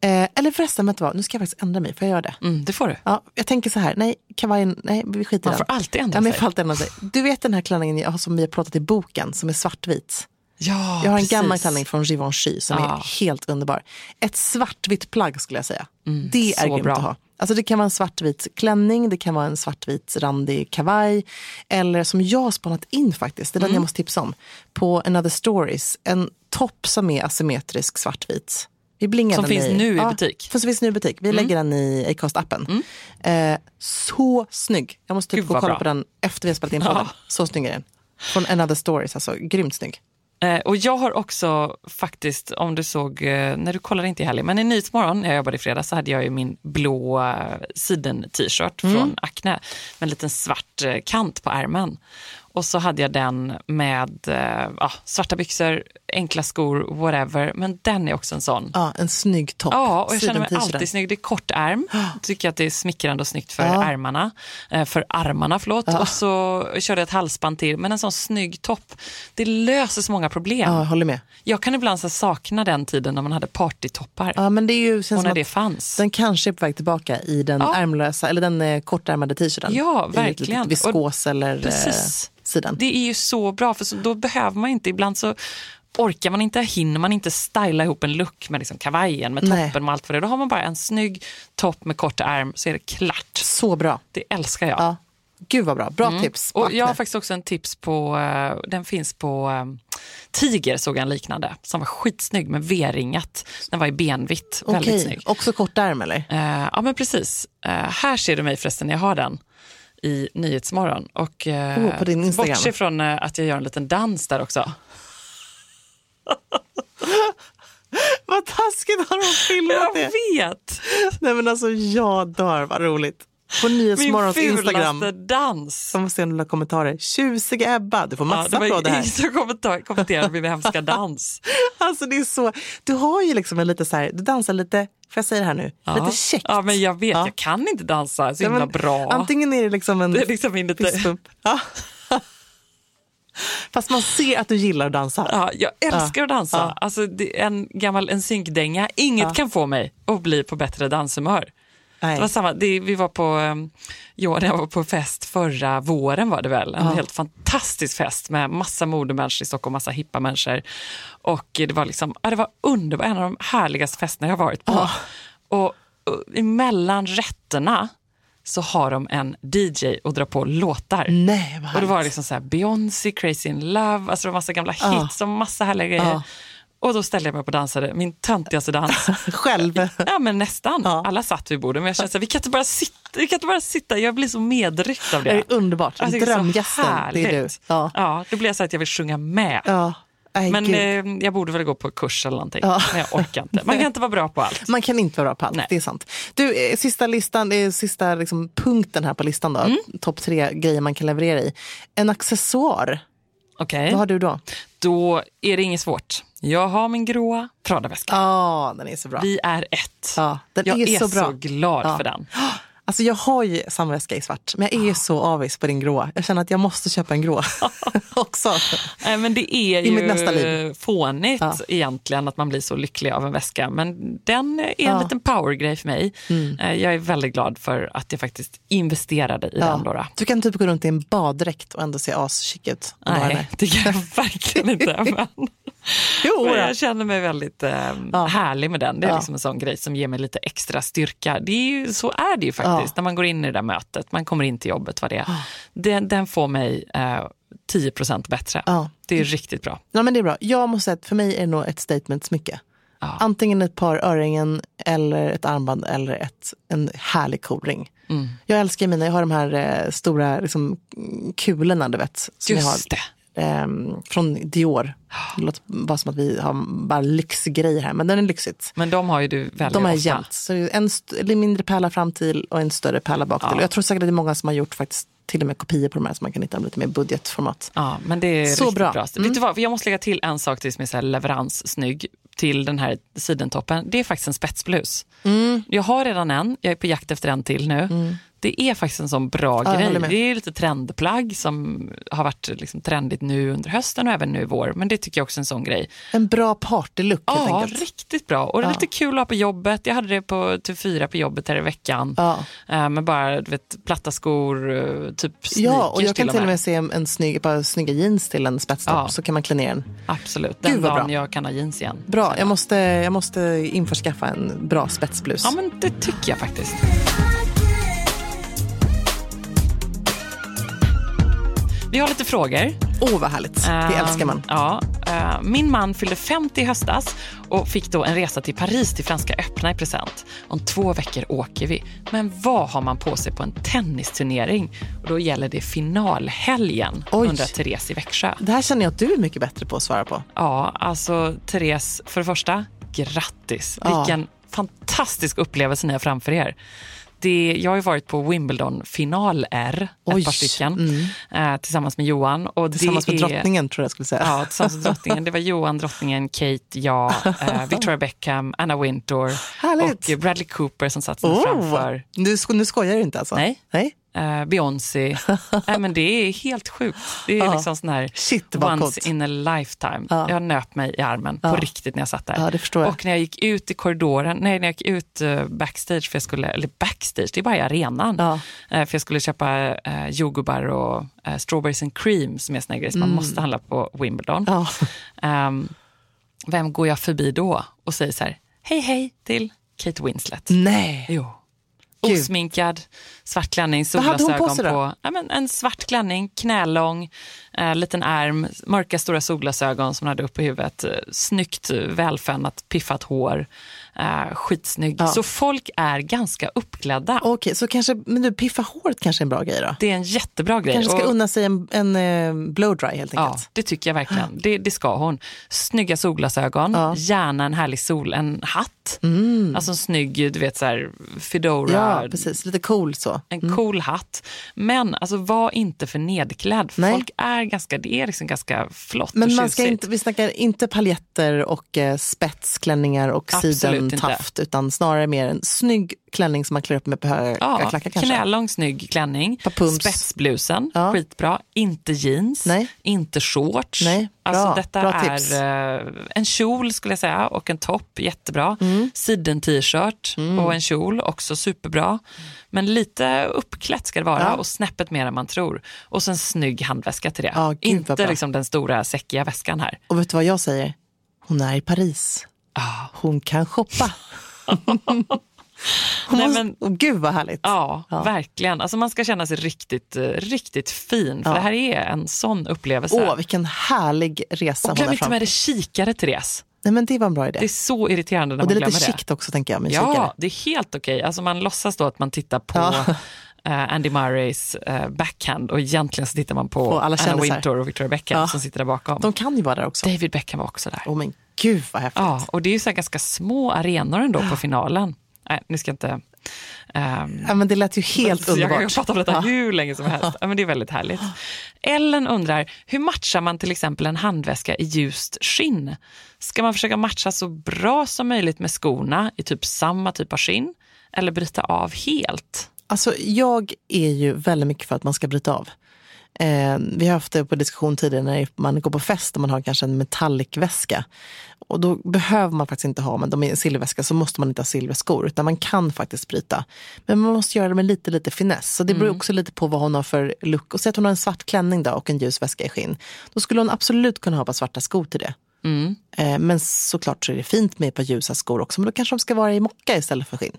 A: Eh, eller förresten, vet du vad, nu ska jag faktiskt ändra mig, får jag göra det?
B: Mm, det får du.
A: Ja, jag tänker så här, nej, kavajen, nej, vi skiter i
B: Man
A: den.
B: får alltid ändra
A: ja,
B: sig.
A: alltid ändra sig. Du vet den här klänningen jag har, som vi har pratat i boken, som är svartvit?
B: Ja,
A: Jag har en
B: precis.
A: gammal klänning från Givenchy som
B: Ja.
A: är helt underbar. Ett svartvitt plagg skulle jag säga. det är grymt
B: bra.
A: att ha. Alltså det kan vara en svartvit klänning, det kan vara en svartvit randig kavaj. Eller som jag har spanat in faktiskt, det är den jag måste tipsa om. På Another Stories, en topp som är asymmetrisk svartvit. Vi blingar
B: Som
A: den
B: finns
A: i,
B: nu i
A: ja,
B: butik.
A: Som finns nu i butik. Vi lägger den i Acast-appen. Eh, så snygg. Jag måste typ
B: Gud,
A: gå och kolla
B: bra.
A: på den efter vi har spelat in podden. Så snygg är den. Från Another Stories, alltså grymt snygg.
B: Eh, och jag har också faktiskt, om du såg, eh, när du kollade inte i helgen, men i Nyhetsmorgon när jag jobbade i fredags så hade jag ju min blå eh, siden-t-shirt
A: Mm.
B: från Acne med en liten svart eh, kant på ärmen. Och så hade jag den med ja, svarta byxor, enkla skor, whatever. Men den är också en sån.
A: Ja, en snygg topp.
B: Ja, och jag känner mig alltid snygg. Det är kort ärm. Tycker att det är smickrande och snyggt för
A: Ja.
B: ärmarna. Eh, för armarna, förlåt. Och så körde jag ett halsband till. Men en sån snygg topp, det löser så många problem.
A: Ja, jag håller med.
B: Jag kan ibland så sakna den tiden när man hade partytoppar.
A: Ja, men det är ju, känns
B: och när det fanns.
A: den kanske är på väg tillbaka i den
B: Ja.
A: ärmlösa, eller den eh, kortärmade t-shirten.
B: Ja,
A: I
B: verkligen.
A: litet viskos eller eh,
B: Precis.
A: sidan.
B: Det är ju så bra, för så, då behöver man inte, ibland så orkar man inte, hinner man inte styla ihop en look med liksom kavajen, med
A: Nej.
B: toppen och allt för det. Då har man bara en snygg topp med kort ärm så är det klart.
A: Så bra.
B: Det älskar jag.
A: Ja. Gud vad bra. Bra tips.
B: Mm. Och jag har faktiskt också en tips på, eh, den finns på eh, Tiger såg jag en liknande som var skitsnygg med V-ringat. Den var i benvitt, väldigt
A: Okej,
B: snygg.
A: också kort ärm eller?
B: Eh, ja men precis. Eh, här ser du mig förresten när jag har den i Nyhetsmorgon. Och, eh,
A: Oh, på din Instagram.
B: Bortse från att jag gör en liten dans där också.
A: Vad taskigt har de filmat
B: Jag
A: det?
B: vet!
A: Nej men alltså jag dör, vad roligt. På
B: Min
A: Nyhetsmorgons
B: fulaste
A: Instagram.
B: dans.
A: Jag måste se några kommentarer. Tjusiga Ebba, du får
B: Ja,
A: massa
B: det var
A: applåder här.
B: ingen som kommentar- kommenterade min hemska dans.
A: Alltså det är så, du har ju liksom en lite så här, du dansar lite, får jag säga det här nu,
B: Ja.
A: lite käckt.
B: Ja, men jag vet,
A: Ja.
B: jag kan inte dansa så
A: Ja,
B: himla
A: men
B: bra.
A: Antingen är det liksom en
B: Det är liksom min lite...
A: Ja. Fast man ser att du gillar att dansa.
B: Ja, jag älskar att dansa.
A: Ja.
B: Alltså, det är en gammal en synkdänga. Inget kan få mig att bli på bättre danshumör.
A: Nej.
B: Det var samma, det, vi var på, um, jag, jag var på fest förra våren var det väl. En
A: Ja.
B: helt fantastisk fest med massa modemänniskor i Stockholm, massa hippa människor. Och det var liksom, ja, det var underbart, en av de härligaste festerna jag varit på. Och, och emellan rätterna så har de en DJ och drar på låtar.
A: Nej,
B: Och det var liksom så här Beyoncé, Crazy in Love, alltså det var massa gamla
A: Ja.
B: hits och massa härliga grejer.
A: Ja.
B: Och då ställde jag mig upp och dansade, min töntigaste dans.
A: Själv.
B: ja men nästan.
A: Ja.
B: Alla satt vid bordet men jag kände här, vi kan inte bara sitta, vi kan inte bara sitta. jag blir så medryckt av det.
A: Det är underbart.
B: Jag tycker det är så
A: Drömgästen, det är du. Ja.
B: Ja, då blir jag så att jag vill sjunga med.
A: Ja. Nej,
B: Men eh, jag borde väl gå på kurs eller någonting.
A: Ja.
B: Men jag orkar inte. Man kan inte vara bra på allt.
A: Man kan inte vara bra på allt,
B: Nej.
A: det är sant. Du, eh, sista listan, sista liksom, punkten här på listan då.
B: Mm.
A: Topp tre grejer man kan leverera i. En accessoar,
B: Okej,
A: vad har du då?
B: då är det inget svårt. Jag har min gråa Prada-väska.
A: Ja, den är så bra.
B: Vi är ett.
A: Ja, den
B: jag
A: är
B: är
A: så
B: så glad
A: Ja.
B: för den.
A: Alltså jag har ju samma väska i svart, men jag är så avis på din gråa. Jag känner att jag måste köpa en grå också.
B: Nej, men det är
A: I
B: ju
A: mitt nästa liv.
B: fånigt
A: Ja.
B: egentligen att man blir så lycklig av en väska. Men den är en
A: Ja. Mm.
B: liten powergrej för mig. Eh, Jag är väldigt glad för att jag faktiskt investerade i den. Då, då.
A: Du kan typ gå runt i en baddräkt och ändå se as-chic ut. den
B: Nej, det kan jag verkligen inte. Men,
A: Jo,
B: men jag känner mig väldigt eh,
A: Ja.
B: härlig med den. Det är
A: Ja.
B: liksom en sån grej som ger mig lite extra styrka. Det är ju, så är det ju faktiskt när man går in i det där mötet. Man kommer in till jobbet, vad det är. Den, den får mig eh, 10% bättre.
A: Ja.
B: Det är riktigt bra.
A: Ja, men det är bra. Jag måste säga att för mig är det nog ett statement-smycke.
B: Ja.
A: Antingen ett par örhängen eller ett armband eller ett, en härlig cool ring.
B: Mm.
A: Jag älskar mina, jag har de här eh, stora liksom, kulorna du vet. Som jag har.
B: Just det.
A: Ehm, från Dior. Det låter bara som att vi har bara lyxgrejer här, men den är lyxigt.
B: Men de har ju du väldigt
A: De
B: ofta.
A: jämnt. Så det är en mindre pärla fram till och en större pärla bak till.
B: Ja.
A: Jag tror säkert att det är många som har gjort faktiskt till och med kopior på de här så man kan hitta dem lite mer budgetformat.
B: Ja, men det är
A: Så
B: riktigt bra.
A: bra.
B: Vet du vad, jag måste lägga till en sak till som är så här leveranssnygg till den här sidentoppen. Det är faktiskt en spetsblus.
A: Mm.
B: Jag har redan en, jag är på jakt efter en till nu. Det är faktiskt en sån bra
A: Ja,
B: grej.
A: med.
B: Det är lite trendplagg som har varit liksom trendigt nu under hösten och även nu i vår. Men det tycker jag också är en sån grej.
A: En bra partylook helt
B: Ja,
A: enkelt.
B: riktigt bra. Och det är lite kul att ha på jobbet. Jag hade det på TV4 på jobbet här i veckan.
A: Ja.
B: Eh, med bara du vet, platta skor, eh, typ sneakers
A: Ja, och jag kan
B: till
A: till och med se en, en snygg, par snygga jeans till en spetstopp
B: Ja.
A: så kan man klä ner den.
B: Absolut, den
A: Gud,
B: dagen
A: bra.
B: jag kan ha jeans igen.
A: Bra, jag måste, jag måste införskaffa en bra spetsblus.
B: Ja, men det tycker jag faktiskt. Vi har lite frågor.
A: Åh, vad härligt. Det
B: Ehm,
A: älskar man.
B: Ja, eh, min man fyllde 50 i höstas och fick då en resa till Paris till Franska öppna i present. Om två veckor åker vi. Men vad har man på sig på en tennisturnering? Och då gäller det finalhelgen,
A: Oj.
B: undrar Therese i Växjö.
A: Det här känner jag att du är mycket bättre på att svara på.
B: Ja, alltså Therese, för det första, grattis.
A: Ja.
B: Vilken fantastisk upplevelse ni har framför er. Det, jag har ju varit på Wimbledon-final-R, ett par stycken, eh, tillsammans med Johan. Och
A: Tillsammans
B: det
A: med
B: är,
A: drottningen tror jag skulle säga.
B: Ja, tillsammans med drottningen. Det var Johan, drottningen, Kate, jag, eh, Victoria Beckham, Anna Wintour
A: Härligt.
B: och Bradley Cooper som satt
A: Oh,
B: framför.
A: nu, sko- nu skojar du inte alltså?
B: Nej.
A: Nej?
B: Eh, Beyoncé. Nej, men det är helt sjukt. Det är
A: Ja.
B: liksom sån här
A: Shit,
B: once
A: coolt.
B: in a lifetime.
A: Ja.
B: Jag nöp mig i armen på
A: Ja.
B: riktigt när jag satt där.
A: Jag.
B: Och när jag gick ut i korridoren, nej när jag gick ut eh, backstage, för jag skulle, eller backstage, det är bara i arenan. Eh, för jag skulle köpa uh, jordgubbar och uh, strawberries and cream som är såna grejer som man måste handla på Wimbledon.
A: Mm.
B: Ehm, vem går jag förbi då och säger så här, hej hej till Kate Winslet.
A: Nej.
B: Jo.
A: Gud.
B: Osminkad, svart klänning,
A: på
B: solglasögon
A: då?
B: på. Ja, men en svart klänning, knälång, eh, liten ärm, mörka stora solglasögon som hon hade uppe i huvudet. Eh, snyggt, eh, välfönat, piffat hår. Eh, skitsnygg.
A: Ja.
B: Så folk är ganska uppklädda.
A: Okej, så kanske, men du, piffa håret kanske är en bra grej då?
B: det är en jättebra grej.
A: Kanske ska
B: Och-
A: unna sig en, en eh, blowdry helt
B: Ja,
A: enkelt.
B: det tycker jag verkligen. Det, det ska hon. Snygga solglasögon,
A: Ja.
B: gärna en härlig sol, en hatt. Alltså en snygg, du vet så här, Fedora.
A: Ja, precis. Lite cool så.
B: En cool hatt. Men alltså var inte för nedklädd.
A: Nej.
B: folk är ganska, det är liksom ganska flott
A: Men
B: och
A: man ska
B: tjusigt.
A: inte, vi snackar inte paljetter och eh, spetsklänningar och
B: Absolut
A: sidentaft utan snarare mer en snygg klänning som man klär upp med på höga
B: Ja,
A: klackar kanske.
B: knälång snygg klänning, spetsblusen,
A: Ja.
B: skitbra. Inte jeans,
A: Nej.
B: inte shorts.
A: Nej, bra.
B: Alltså detta
A: Bra
B: är
A: tips.
B: eh, en kjol skulle jag säga och en topp, jättebra.
A: Mm.
B: Siden-t-shirt och en kjol, också superbra. Men lite uppklätt ska det vara
A: Ja.
B: och snäppet mer än man tror. Och så en snygg handväska till det.
A: Ja, gud,
B: inte liksom den stora säckiga väskan här.
A: Och vet du vad jag säger? Hon är i Paris.
B: Ah.
A: Hon kan shoppa.
B: Nej,
A: måste,
B: men-
A: Åh, gud vad härligt.
B: Ja,
A: Ja.
B: verkligen. Alltså man ska känna sig riktigt, eh, riktigt fin. För
A: Ja.
B: det här är en sån upplevelse.
A: Åh, vilken härlig resa
B: och glöm
A: har
B: inte med dig kikare, Therese.
A: Nej, men det var en bra idé.
B: Det är så irriterande när
A: och det är
B: man
A: lite
B: glömmer
A: chict också tänker jag med
B: Ja,
A: kikare.
B: det är helt okej. Alltså man låtsas då att man tittar på
A: Ja.
B: eh, Andy Murrays eh, backhand och egentligen så tittar man på
A: alla
B: Anna. Wintour och Victoria Beckham som sitter där bakom.
A: De kan ju vara där också.
B: David Beckham var också där.
A: Åh men gud vad häftigt.
B: Ja, och det är ju så ganska små arenor ändå på finalen. Nej, nu ska jag inte... ehm,
A: Ja, men det lät ju helt
B: Så Jag
A: underbart.
B: kan prata om detta
A: Ja.
B: hur länge som helst. Ja, men det är väldigt härligt. Ellen undrar, hur matchar man till exempel en handväska i ljust skinn? Ska man försöka matcha så bra som möjligt med skorna i typ samma typ av skinn? Eller bryta av helt?
A: Alltså, jag är ju väldigt mycket för att man ska bryta av. Eh, vi har haft det på diskussion tidigare när man går på fest och man har kanske en metallicväska. Och då behöver man faktiskt inte ha, men de är en silverväska så måste man inte ha silverskor utan man kan faktiskt bryta. Men man måste göra det med lite, lite finess. Så det beror också lite på vad hon har för look. Och säg att hon har en svart klänning då och en ljus väska i skinn. Då skulle hon absolut kunna ha par svarta skor till det. Eh, men såklart så är det fint med ett par ljusa skor också. Men då kanske de ska vara i mocka istället för skinn.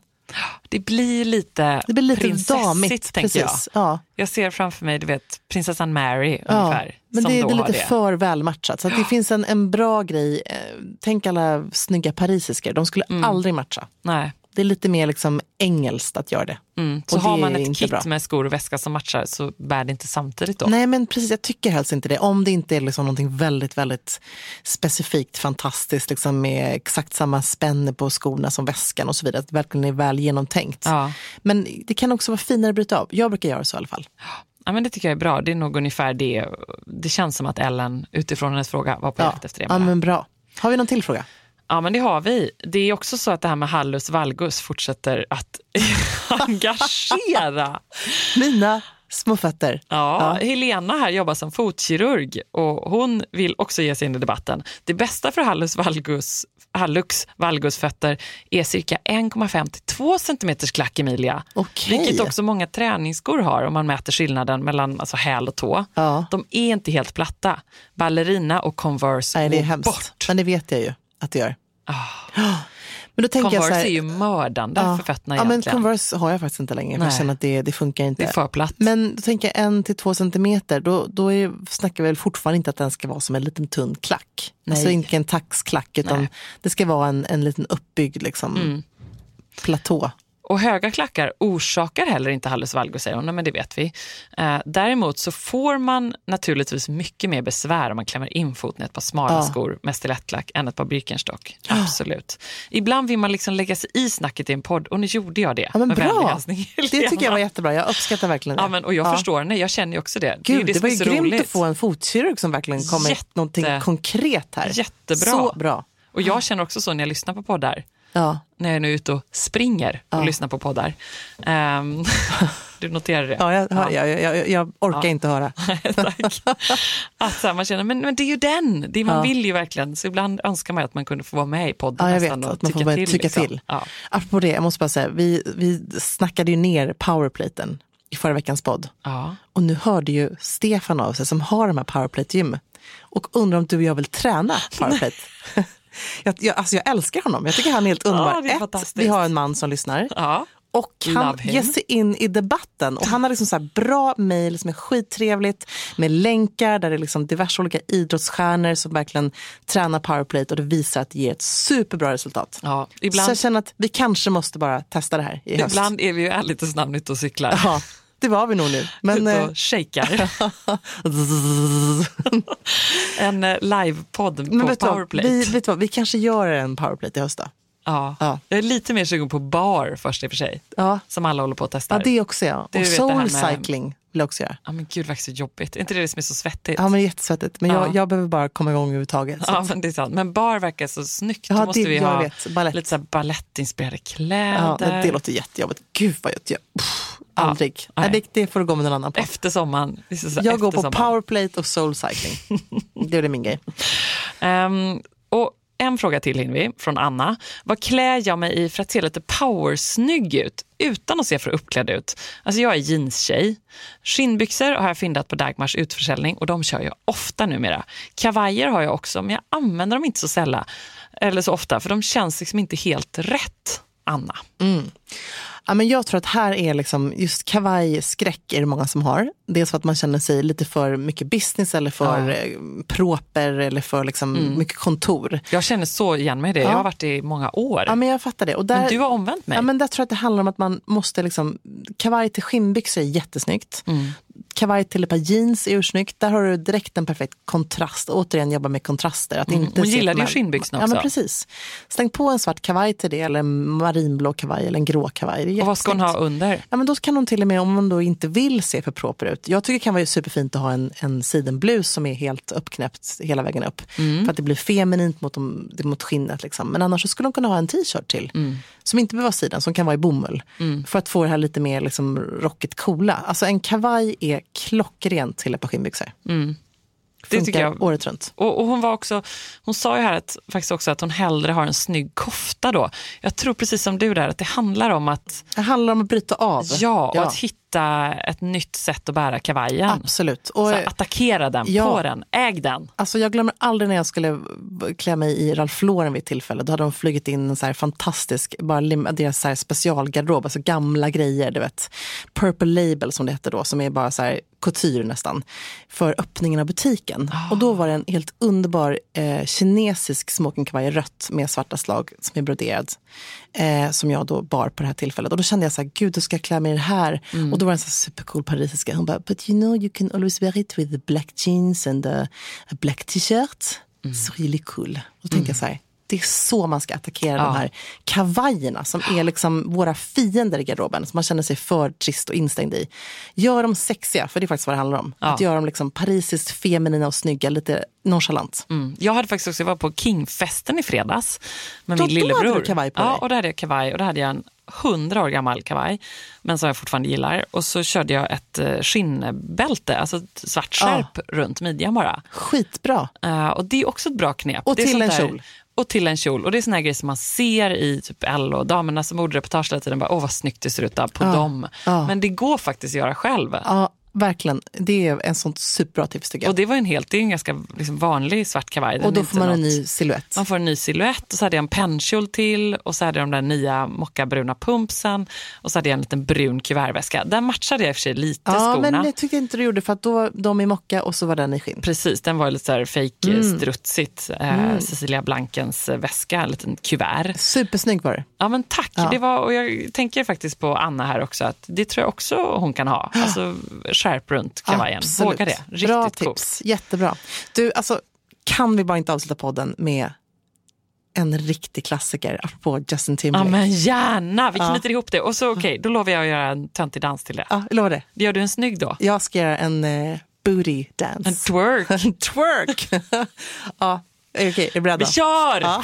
B: Det blir lite,
A: Det blir lite
B: prinsessigt,
A: damigt.
B: tänker
A: Precis.
B: jag.
A: Ja.
B: Jag ser framför mig, du vet, prinsessan Mary
A: Ja,
B: ungefär.
A: men det, det är lite
B: det.
A: för välmatchat. Så det finns en, en bra grej. Eh, tänk alla snygga parisisker. De skulle
B: Mm.
A: aldrig matcha.
B: Nej.
A: Det är lite mer liksom engelskt att göra det.
B: Mm. Så har
A: det
B: man ett kit
A: bra.
B: med skor och väska som matchar så bär det inte samtidigt då.
A: Nej men precis, jag tycker helst inte det. Om det inte är liksom någonting väldigt, väldigt specifikt, fantastiskt, liksom med exakt samma spänne på skorna som väskan och så vidare. Att det verkligen är väl genomtänkt.
B: Ja.
A: Men det kan också vara finare att bryta av. Jag brukar göra så i alla fall.
B: Ja, men det tycker jag är bra. Det är nog ungefär det. Det känns som att Ellen utifrån hennes fråga var på jakt efter det.
A: ja men bra. Har vi någon till fråga?
B: Ja, men det har vi. Det är också så att det här med hallus valgus fortsätter att engagera.
A: Mina små fötter.
B: Ja, Helena här jobbar som fotkirurg och hon vill också ge sig in i debatten. Det bästa för hallus valgus, hallux valgusfötter är cirka 1,5 till 2 cm klack, Emilia.
A: Okej.
B: Vilket också många träningsskor har om man mäter skillnaden mellan alltså, häl och tå.
A: Ja.
B: De är inte helt platta. Ballerina och Converse
A: Nej, det är
B: går
A: hemskt.
B: bort.
A: Men det vet jag ju att det gör.
B: Ah.
A: Men då tänker jag så
B: Converse
A: här,
B: är ju mördande för fötterna
A: ja, men
B: egentligen.
A: Converse har jag faktiskt inte längre. För jag känner att det, det funkar inte.
B: det är för platt.
A: Men då tänker jag en till två centimeter, då, då är, snackar vi väl fortfarande inte att den ska vara som en liten tunn klack.
B: Nej.
A: Alltså inte en taxklack, utan
B: Nej.
A: det ska vara en, en liten uppbyggd liksom,
B: Mm.
A: platå.
B: Och höga klackar orsakar heller inte hallus valgus, säger hon. Men det vet vi. Eh, däremot så får man naturligtvis mycket mer besvär om man klämmer in foten i ett par smala
A: Ja.
B: skor med stilettlack än ett par Birkenstock. Absolut. Ibland vill man liksom lägga sig i snacket i en podd och nu gjorde jag det.
A: Ja, men
B: Med
A: bra!
B: hälsning,
A: Det tycker jag var jättebra, jag uppskattar verkligen det.
B: Ja, men, och jag förstår henne, jag känner ju också det. det
A: Gud,
B: det,
A: det,
B: som
A: var ju grymt
B: roligt.
A: att få en fotkirurg som verkligen kom med
B: Jätte-
A: någonting konkret här.
B: Jättebra.
A: Så bra.
B: Och jag känner också så när jag lyssnar på poddar.
A: Ja.
B: När jag är nu ute och springer och
A: Ja.
B: lyssnar på poddar. Ehm, du noterar det?
A: Ja, jag,
B: Ja.
A: Jag, jag, jag orkar inte höra.
B: Tack. Att så här, man känner, men, men det är ju den, det man vill ju verkligen. Så ibland önskar man att man kunde få vara med i podden
A: Ja, jag vet. Att man får börja
B: till.
A: tycka
B: liksom.
A: till.
B: Ja.
A: Apropå det, jag måste bara säga, vi, vi snackade ju ner powerplaten i förra veckans podd. Och nu hörde ju Stefan av sig som har de här powerplate-gym och undrar om du och jag vill träna powerplate. jag, jag, alltså jag älskar honom, jag tycker han är helt underbar.
B: det är
A: Ett, vi har en man som lyssnar.
B: Ja.
A: Och han ger sig in i debatten. Och han har liksom så bra mejl som är skittrevligt med länkar där det är liksom diverse olika idrottsstjärnor som verkligen tränar powerplate och det visar att det ger ett superbra resultat.
B: Ja,
A: Så
B: ibland,
A: jag känner att vi kanske måste bara testa det här i höst.
B: ibland är vi ju ärligt och snabbt ute och cyklar.
A: Ja, det var vi nog nu. Men,
B: Ute
A: eh,
B: och shakar. En eh, livepodd på Powerplate.
A: vi, vet vad, vi kanske gör en powerplate i höst då.
B: Ja.
A: Ja.
B: Jag är lite mer sugen på bar först i och för sig.
A: Ja,
B: Som alla håller på att testa.
A: ja det också ja. Och
B: vet
A: vill jag också göra.
B: Ja, men gud, så jobbigt. Är inte det det som är så svettigt?
A: Ja men det är jättesvettigt. Men
B: Ja.
A: jag, jag behöver bara komma igång överhuvudtaget.
B: Ja, men det är sant. Men bar verkar så snyggt.
A: Ja,
B: Då måste
A: det-
B: vi ha
A: vet. Ballett.
B: lite så här balettinspirerade
A: Ja,
B: kläder.
A: men det låter jättejobbigt. Gud vad jag, pff,
B: Ja,
A: aldrig.
B: nej.
A: Nej. det, det får du gå med någon annan på.
B: Efter sommaren.
A: Jag går
B: efter
A: på
B: sommaren.
A: powerplate och soul cycling. det är min grej.
B: Ehm, och en fråga till hinner vi, från Anna. Vad klär jag mig i för att se lite powersnygg ut utan att se för uppklädd ut? Alltså jag är jeanstjej. Skinnbyxor har jag fyndat på Dagmars utförsäljning och de kör jag ofta numera. Kavajer har jag också men jag använder dem inte så sällan eller så ofta för de känns liksom inte helt rätt. Anna. Mm.
A: Ja, men jag tror att här är liksom, just kavajskräck är det många som har. Dels för att man känner sig lite för mycket business eller för
B: Ja.
A: eh, proper eller för liksom mycket kontor.
B: Jag känner så igen mig i det. Jag har varit det i många år.
A: Ja, men jag fattar det. Och där,
B: men du har omvänt mig.
A: Ja, men där tror jag att det handlar om att man måste liksom, kavaj till skinnbyxor är jättesnyggt.
B: Mm.
A: Kavaj till ett par jeans är ursnyggt. Där har du direkt en perfekt kontrast. Återigen jobba med kontraster. Att inte
B: Mm. Hon gillade
A: de
B: ju skinnbyxorna
A: Ja men
B: också.
A: precis. Släng på en svart kavaj till det eller en marinblå kavaj eller en grå kavaj.
B: Och vad ska hon ha under?
A: Ja, men då kan hon till och med, om man då inte vill se för proper ut. Jag tycker det kan vara superfint att ha en, en sidenblus som är helt uppknäppt hela vägen upp.
B: Mm.
A: För att det blir feminint mot, de, mot skinnet. Liksom. Men annars så skulle hon kunna ha en t-shirt till.
B: Mm.
A: Som inte behöver vara siden, som kan vara i bomull. För att få det här lite mer liksom, rockigt coola. Alltså en kavaj är klockrent till ett par skinnbyxor.
B: Mm. Det
A: Funkar
B: tycker jag.
A: året runt.
B: Och, och hon, var också, hon sa ju här att, faktiskt också att hon hellre har en snygg kofta då. Jag tror precis som du där att det handlar om att,
A: Det handlar om att bryta av.
B: ja, och att hitta hitta ett nytt sätt att bära kavajen.
A: Absolut. Och,
B: så attackera den,
A: ja.
B: på den, äg den.
A: Alltså jag glömmer aldrig när jag skulle klä mig i Ralph Lauren vid ett tillfälle. Då hade de flugit in en så fantastisk, bara lim- deras så specialgarderob, alltså gamla grejer, du vet. Purple Label som det hette då, som är bara så här couture nästan, för öppningen av butiken. Och då var det en helt underbar eh, kinesisk smokingkavaj rött med svarta slag som är broderad. Eh, som jag då bar på det här tillfället. Och då kände jag så här, gud då ska jag klä mig i det här. Och då var det en så supercool parisiska. Hon bara, but you know you can always wear it with black jeans and a, a black t-shirt. It's really cool. Och då tänker jag så här, det är så man ska attackera de här kavajerna som är liksom våra fiender i garderoben. Som man känner sig för trist och instängd i. Gör dem sexiga, för det är faktiskt vad det handlar om. Att göra dem liksom parisiskt feminina och snygga, lite nonchalant.
B: Mm. Jag hade faktiskt också, jag var på Kingfesten i fredags med
A: Då-
B: min
A: då hade
B: lillebror.
A: du kavaj på
B: ja,
A: dig.
B: och då hade jag kavaj och då hade jag en hundra år gammal kavaj, men som jag fortfarande gillar. Och så körde jag ett eh, skinnbälte, alltså ett svart skärp runt midjan bara.
A: Skitbra.
B: Eh, och det är också ett bra knep.
A: Och till en
B: där-
A: kjol.
B: Och till en kjol. Och det är såna grejer som man ser i typ L och damernas modereportage hela tiden. Bara, Åh vad snyggt det ser ut där på dem.
A: ja.
B: Men det går faktiskt att göra själv.
A: Ja, verkligen. Det är en sånt superbra tips tycker jag.
B: Och det var en helt, det är en ganska liksom, vanlig svart kavaj.
A: Och då får man en
B: något-
A: ny silhuett.
B: Man får en ny silhuett och så hade jag en pennkjol till och så hade jag de där nya mockabruna pumpsen och så hade jag en liten brun kuvertväska. Där matchade jag i och för sig lite
A: Ja,
B: skorna.
A: men jag tyckte inte du gjorde för att då var de i mocka och så var den i skinn.
B: Precis, den var lite så här fake
A: Mm.
B: strutsigt. Eh, Cecilia Blankens eh, väska, en liten kuvert.
A: Supersnygg var det.
B: Ja men tack, det var, och jag tänker faktiskt på Anna här också, att det tror jag också hon kan ha. Alltså skärp runt kavajen,
A: Absolut.
B: våga det. Riktigt
A: Bra
B: coolt.
A: tips, jättebra. Du, alltså, kan vi bara inte avsluta podden med en riktig klassiker, apropå Justin
B: Ja
A: Timberlake?
B: men gärna, vi
A: Ja.
B: knyter ihop det. Och så okej, då lovar jag att göra en töntig dans till det.
A: Ja, jag lovar det.
B: Gör du en snygg då?
A: Jag ska göra en eh, booty dance.
B: En twerk?
A: En twerk! ja, okej, är du beredda?
B: Vi kör!
A: Ja.